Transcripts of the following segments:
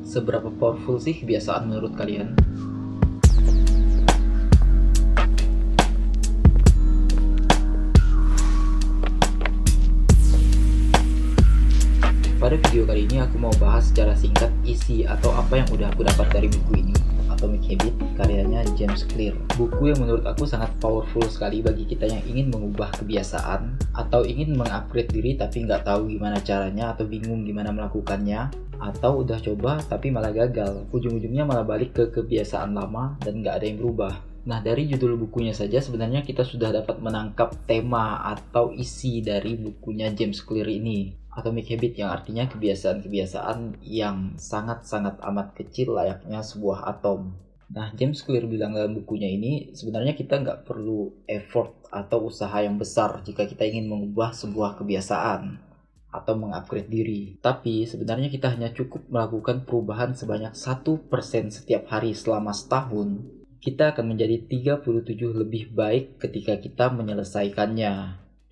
Seberapa powerful sih kebiasaan menurut kalian? Pada video kali ini aku mau bahas secara singkat isi atau apa yang udah aku dapat dari buku ini Atomic Habit karyanya James Clear. Buku yang menurut aku sangat powerful sekali bagi kita yang ingin mengubah kebiasaan atau ingin mengupgrade diri tapi nggak tahu gimana caranya atau bingung gimana melakukannya atau udah coba tapi malah gagal. Ujung-ujungnya malah balik ke kebiasaan lama dan nggak ada yang berubah. Nah, dari judul bukunya saja sebenarnya kita sudah dapat menangkap tema atau isi dari bukunya James Clear ini. Atomic Habit yang artinya kebiasaan-kebiasaan yang sangat-sangat amat kecil layaknya sebuah atom. Nah, James Clear bilang dalam bukunya ini, sebenarnya kita nggak perlu effort atau usaha yang besar jika kita ingin mengubah sebuah kebiasaan atau mengupgrade diri. Tapi sebenarnya kita hanya cukup melakukan perubahan sebanyak 1% setiap hari selama setahun. Kita akan menjadi 37 lebih baik ketika kita menyelesaikannya.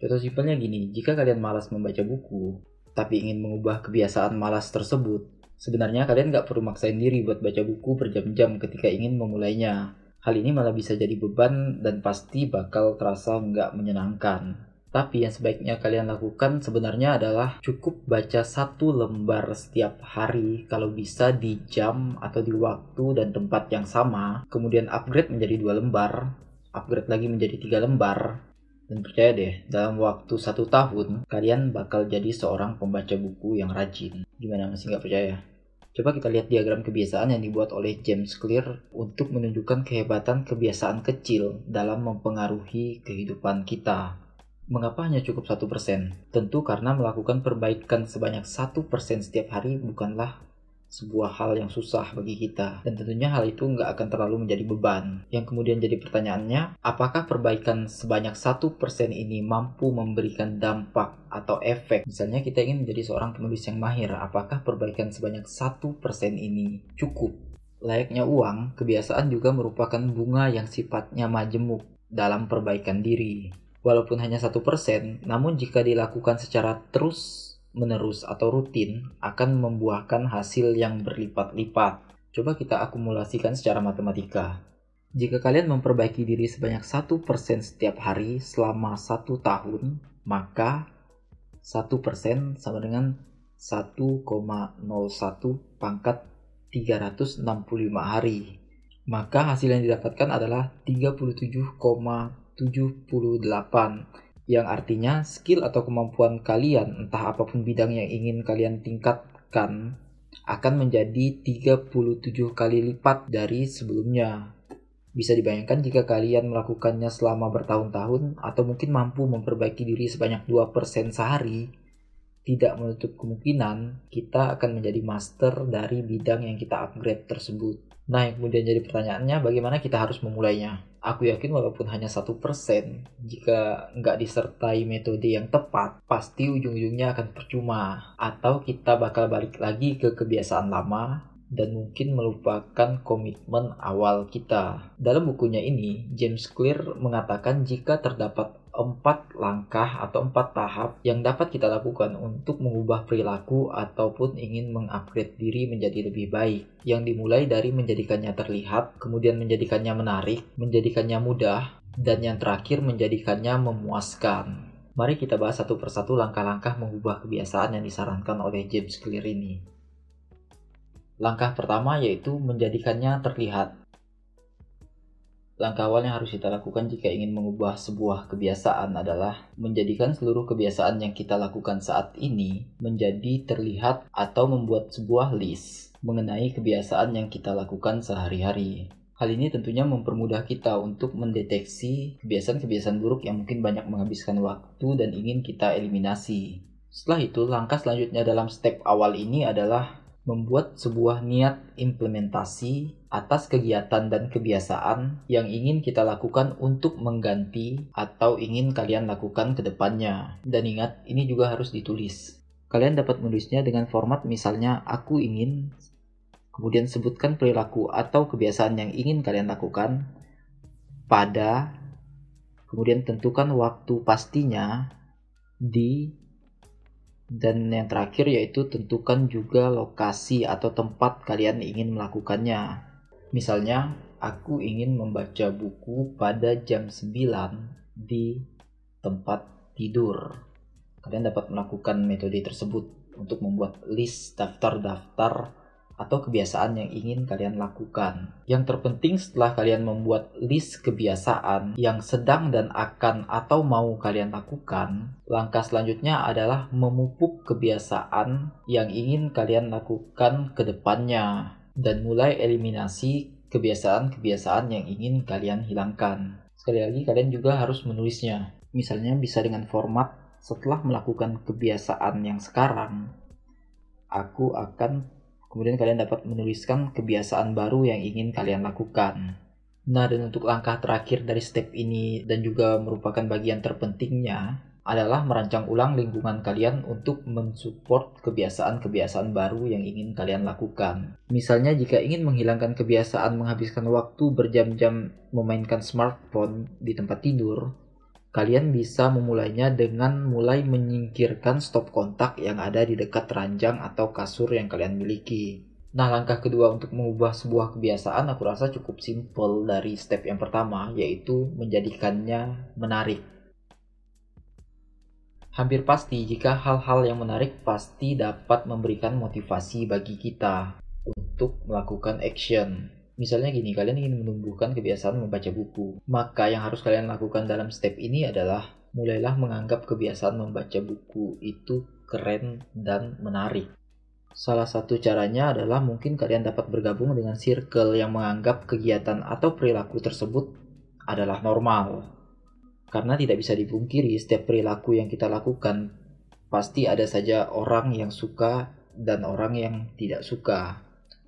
Contoh simpelnya gini, jika kalian malas membaca buku, tapi ingin mengubah kebiasaan malas tersebut, sebenarnya kalian nggak perlu maksain diri buat baca buku berjam-jam ketika ingin memulainya. Hal ini malah bisa jadi beban dan pasti bakal terasa nggak menyenangkan. Tapi yang sebaiknya kalian lakukan sebenarnya adalah cukup baca satu lembar setiap hari kalau bisa di jam atau di waktu dan tempat yang sama. Kemudian upgrade menjadi dua lembar, upgrade lagi menjadi tiga lembar, dan percaya deh, dalam waktu satu tahun, kalian bakal jadi seorang pembaca buku yang rajin. Gimana masih nggak percaya? Coba kita lihat diagram kebiasaan yang dibuat oleh James Clear untuk menunjukkan kehebatan kebiasaan kecil dalam mempengaruhi kehidupan kita. Mengapa hanya cukup satu persen? Tentu karena melakukan perbaikan sebanyak satu persen setiap hari bukanlah sebuah hal yang susah bagi kita. Dan tentunya hal itu nggak akan terlalu menjadi beban. Yang kemudian jadi pertanyaannya apakah perbaikan sebanyak satu persen ini mampu memberikan dampak atau efek? Misalnya kita ingin menjadi seorang penulis yang mahir apakah perbaikan sebanyak satu persen ini cukup? Layaknya uang kebiasaan juga merupakan bunga yang sifatnya majemuk dalam perbaikan diri walaupun hanya satu persen namun jika dilakukan secara terus menerus atau rutin akan membuahkan hasil yang berlipat-lipat. Coba kita akumulasikan secara matematika. Jika kalian memperbaiki diri sebanyak 1% setiap hari selama satu tahun, maka 1% sama dengan 1,01 pangkat 365 hari. Maka hasil yang didapatkan adalah 37,78 yang artinya skill atau kemampuan kalian entah apa pun bidang yang ingin kalian tingkatkan akan menjadi 37 kali lipat dari sebelumnya. Bisa dibayangkan jika kalian melakukannya selama bertahun-tahun atau mungkin mampu memperbaiki diri sebanyak 2% sehari, tidak menutup kemungkinan kita akan menjadi master dari bidang yang kita upgrade tersebut. Nah, yang kemudian jadi pertanyaannya, bagaimana kita harus memulainya? Aku yakin walaupun hanya satu persen, jika nggak disertai metode yang tepat, pasti ujung-ujungnya akan percuma. Atau kita bakal balik lagi ke kebiasaan lama, dan mungkin melupakan komitmen awal kita. Dalam bukunya ini, James Clear mengatakan jika terdapat empat langkah atau empat tahap yang dapat kita lakukan untuk mengubah perilaku ataupun ingin mengupgrade diri menjadi lebih baik. Yang dimulai dari menjadikannya terlihat, kemudian menjadikannya menarik, menjadikannya mudah, dan yang terakhir menjadikannya memuaskan. Mari kita bahas satu persatu langkah-langkah mengubah kebiasaan yang disarankan oleh James Clear ini. Langkah pertama yaitu menjadikannya terlihat. Langkah awal yang harus kita lakukan jika ingin mengubah sebuah kebiasaan adalah menjadikan seluruh kebiasaan yang kita lakukan saat ini menjadi terlihat atau membuat sebuah list mengenai kebiasaan yang kita lakukan sehari-hari. Hal ini tentunya mempermudah kita untuk mendeteksi kebiasaan-kebiasaan buruk yang mungkin banyak menghabiskan waktu dan ingin kita eliminasi. Setelah itu, langkah selanjutnya dalam step awal ini adalah membuat sebuah niat implementasi atas kegiatan dan kebiasaan yang ingin kita lakukan untuk mengganti atau ingin kalian lakukan ke depannya. Dan ingat, ini juga harus ditulis. Kalian dapat menulisnya dengan format misalnya aku ingin kemudian sebutkan perilaku atau kebiasaan yang ingin kalian lakukan pada kemudian tentukan waktu pastinya di Dan yang terakhir yaitu tentukan juga lokasi atau tempat kalian ingin melakukannya. Misalnya, aku ingin membaca buku pada jam 9 di tempat tidur. Kalian dapat melakukan metode tersebut untuk membuat list daftar-daftar atau kebiasaan yang ingin kalian lakukan. Yang terpenting setelah kalian membuat list kebiasaan yang sedang dan akan atau mau kalian lakukan, langkah selanjutnya adalah memupuk kebiasaan yang ingin kalian lakukan ke depannya dan mulai eliminasi kebiasaan-kebiasaan yang ingin kalian hilangkan. Sekali lagi kalian juga harus menulisnya. Misalnya bisa dengan format setelah melakukan kebiasaan yang sekarang, aku akan Kemudian kalian dapat menuliskan kebiasaan baru yang ingin kalian lakukan. Nah, dan untuk langkah terakhir dari step ini dan juga merupakan bagian terpentingnya adalah merancang ulang lingkungan kalian untuk mensupport kebiasaan-kebiasaan baru yang ingin kalian lakukan. Misalnya jika ingin menghilangkan kebiasaan menghabiskan waktu berjam-jam memainkan smartphone di tempat tidur, kalian bisa memulainya dengan mulai menyingkirkan stop kontak yang ada di dekat ranjang atau kasur yang kalian miliki. Nah, langkah kedua untuk mengubah sebuah kebiasaan aku rasa cukup simple dari step yang pertama, yaitu menjadikannya menarik. Hampir pasti jika hal-hal yang menarik pasti dapat memberikan motivasi bagi kita untuk melakukan action. Misalnya gini, kalian ingin menumbuhkan kebiasaan membaca buku. Maka yang harus kalian lakukan dalam step ini adalah mulailah menganggap kebiasaan membaca buku itu keren dan menarik. Salah satu caranya adalah mungkin kalian dapat bergabung dengan circle yang menganggap kegiatan atau perilaku tersebut adalah normal. Karena tidak bisa dipungkiri setiap perilaku yang kita lakukan pasti ada saja orang yang suka dan orang yang tidak suka.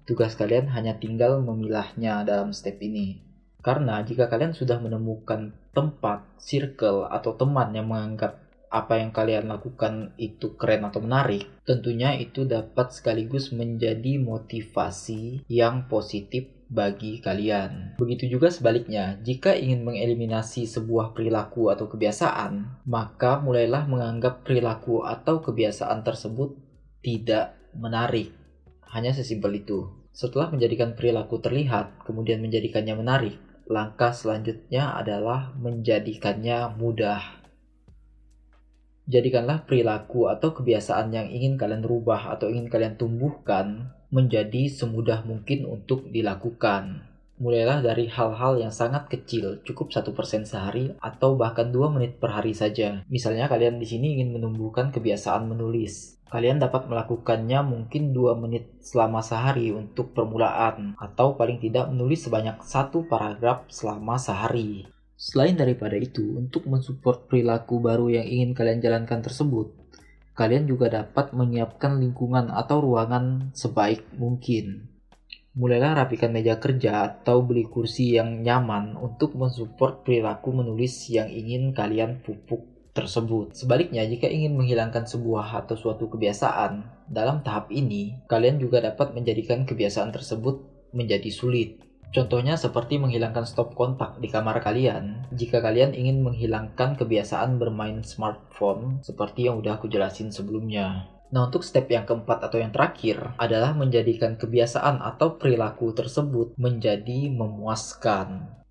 Tugas kalian hanya tinggal memilahnya dalam step ini. Karena jika kalian sudah menemukan tempat, circle, atau teman yang menganggap apa yang kalian lakukan itu keren atau menarik, tentunya itu dapat sekaligus menjadi motivasi yang positif bagi kalian. Begitu juga sebaliknya, jika ingin mengeliminasi sebuah perilaku atau kebiasaan, maka mulailah menganggap perilaku atau kebiasaan tersebut tidak menarik hanya sesimpel itu. Setelah menjadikan perilaku terlihat, kemudian menjadikannya menarik, langkah selanjutnya adalah menjadikannya mudah. Jadikanlah perilaku atau kebiasaan yang ingin kalian rubah atau ingin kalian tumbuhkan menjadi semudah mungkin untuk dilakukan. Mulailah dari hal-hal yang sangat kecil, cukup satu persen sehari atau bahkan dua menit per hari saja. Misalnya kalian di sini ingin menumbuhkan kebiasaan menulis. Kalian dapat melakukannya mungkin 2 menit selama sehari untuk permulaan, atau paling tidak menulis sebanyak satu paragraf selama sehari. Selain daripada itu, untuk mensupport perilaku baru yang ingin kalian jalankan tersebut, kalian juga dapat menyiapkan lingkungan atau ruangan sebaik mungkin. Mulailah rapikan meja kerja atau beli kursi yang nyaman untuk mensupport perilaku menulis yang ingin kalian pupuk tersebut. Sebaliknya, jika ingin menghilangkan sebuah atau suatu kebiasaan, dalam tahap ini, kalian juga dapat menjadikan kebiasaan tersebut menjadi sulit. Contohnya seperti menghilangkan stop kontak di kamar kalian. Jika kalian ingin menghilangkan kebiasaan bermain smartphone seperti yang udah aku jelasin sebelumnya. Nah, untuk step yang keempat atau yang terakhir adalah menjadikan kebiasaan atau perilaku tersebut menjadi memuaskan.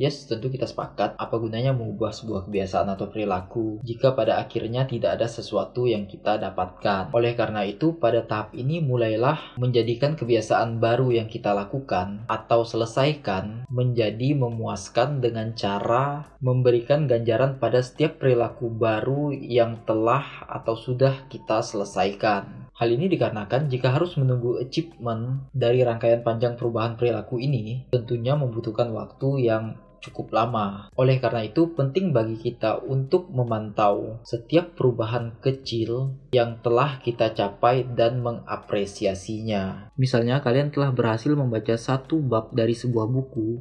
Yes, tentu kita sepakat apa gunanya mengubah sebuah kebiasaan atau perilaku jika pada akhirnya tidak ada sesuatu yang kita dapatkan. Oleh karena itu, pada tahap ini mulailah menjadikan kebiasaan baru yang kita lakukan atau selesaikan menjadi memuaskan dengan cara memberikan ganjaran pada setiap perilaku baru yang telah atau sudah kita selesaikan. Hal ini dikarenakan jika harus menunggu achievement dari rangkaian panjang perubahan perilaku ini, tentunya membutuhkan waktu yang cukup lama. Oleh karena itu, penting bagi kita untuk memantau setiap perubahan kecil yang telah kita capai dan mengapresiasinya. Misalnya, kalian telah berhasil membaca satu bab dari sebuah buku,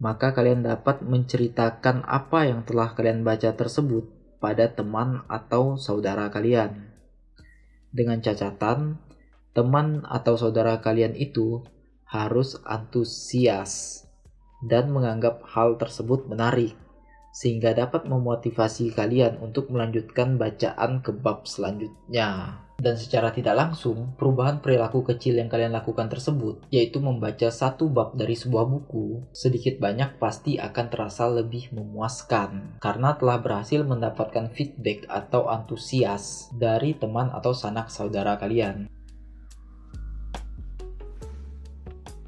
maka kalian dapat menceritakan apa yang telah kalian baca tersebut pada teman atau saudara kalian. Dengan catatan, teman atau saudara kalian itu harus antusias dan menganggap hal tersebut menarik. sehingga dapat memotivasi kalian untuk melanjutkan bacaan ke bab selanjutnya. Dan secara tidak langsung, perubahan perilaku kecil yang kalian lakukan tersebut, yaitu membaca satu bab dari sebuah buku, sedikit banyak pasti akan terasa lebih memuaskan karena telah berhasil mendapatkan feedback atau antusias dari teman atau sanak saudara kalian.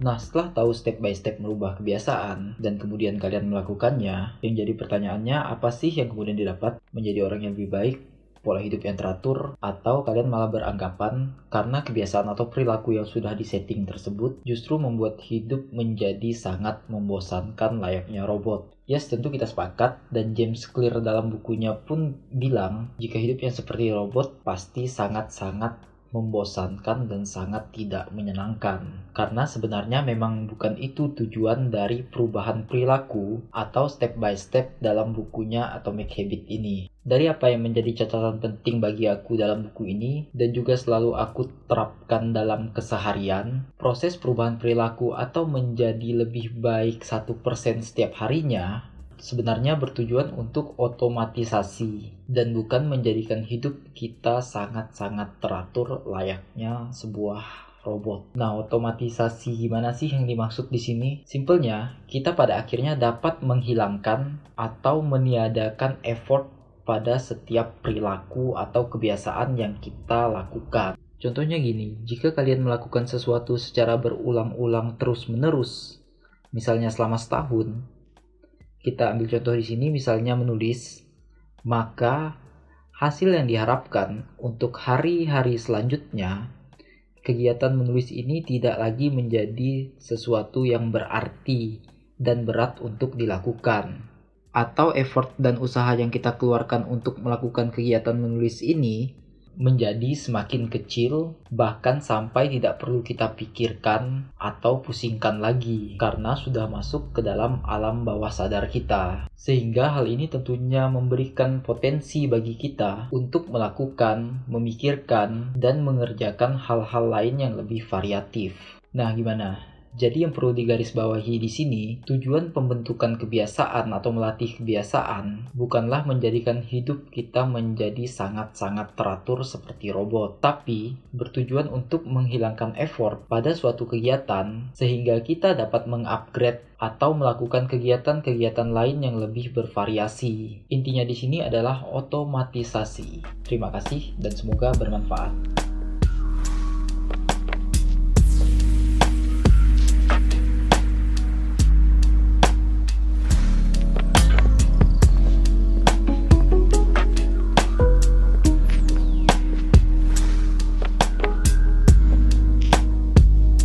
Nah, setelah tahu step by step merubah kebiasaan dan kemudian kalian melakukannya, yang jadi pertanyaannya apa sih yang kemudian didapat menjadi orang yang lebih baik, pola hidup yang teratur, atau kalian malah beranggapan karena kebiasaan atau perilaku yang sudah disetting tersebut justru membuat hidup menjadi sangat membosankan layaknya robot. Yes, tentu kita sepakat dan James Clear dalam bukunya pun bilang jika hidup yang seperti robot pasti sangat-sangat membosankan dan sangat tidak menyenangkan. Karena sebenarnya memang bukan itu tujuan dari perubahan perilaku atau step by step dalam bukunya Atomic Habit ini. Dari apa yang menjadi catatan penting bagi aku dalam buku ini dan juga selalu aku terapkan dalam keseharian, proses perubahan perilaku atau menjadi lebih baik satu persen setiap harinya sebenarnya bertujuan untuk otomatisasi dan bukan menjadikan hidup kita sangat-sangat teratur layaknya sebuah robot. Nah, otomatisasi gimana sih yang dimaksud di sini? Simpelnya, kita pada akhirnya dapat menghilangkan atau meniadakan effort pada setiap perilaku atau kebiasaan yang kita lakukan. Contohnya gini, jika kalian melakukan sesuatu secara berulang-ulang terus-menerus, misalnya selama setahun, kita ambil contoh di sini misalnya menulis, maka hasil yang diharapkan untuk hari-hari selanjutnya, kegiatan menulis ini tidak lagi menjadi sesuatu yang berarti dan berat untuk dilakukan. Atau effort dan usaha yang kita keluarkan untuk melakukan kegiatan menulis ini menjadi semakin kecil, bahkan sampai tidak perlu kita pikirkan atau pusingkan lagi karena sudah masuk ke dalam alam bawah sadar kita. Sehingga hal ini tentunya memberikan potensi bagi kita untuk melakukan, memikirkan, dan mengerjakan hal-hal lain yang lebih variatif. Nah, gimana? Jadi yang perlu digarisbawahi di sini, tujuan pembentukan kebiasaan atau melatih kebiasaan bukanlah menjadikan hidup kita menjadi sangat-sangat teratur seperti robot, tapi bertujuan untuk menghilangkan effort pada suatu kegiatan sehingga kita dapat mengupgrade atau melakukan kegiatan-kegiatan lain yang lebih bervariasi. Intinya di sini adalah otomatisasi. Terima kasih dan semoga bermanfaat.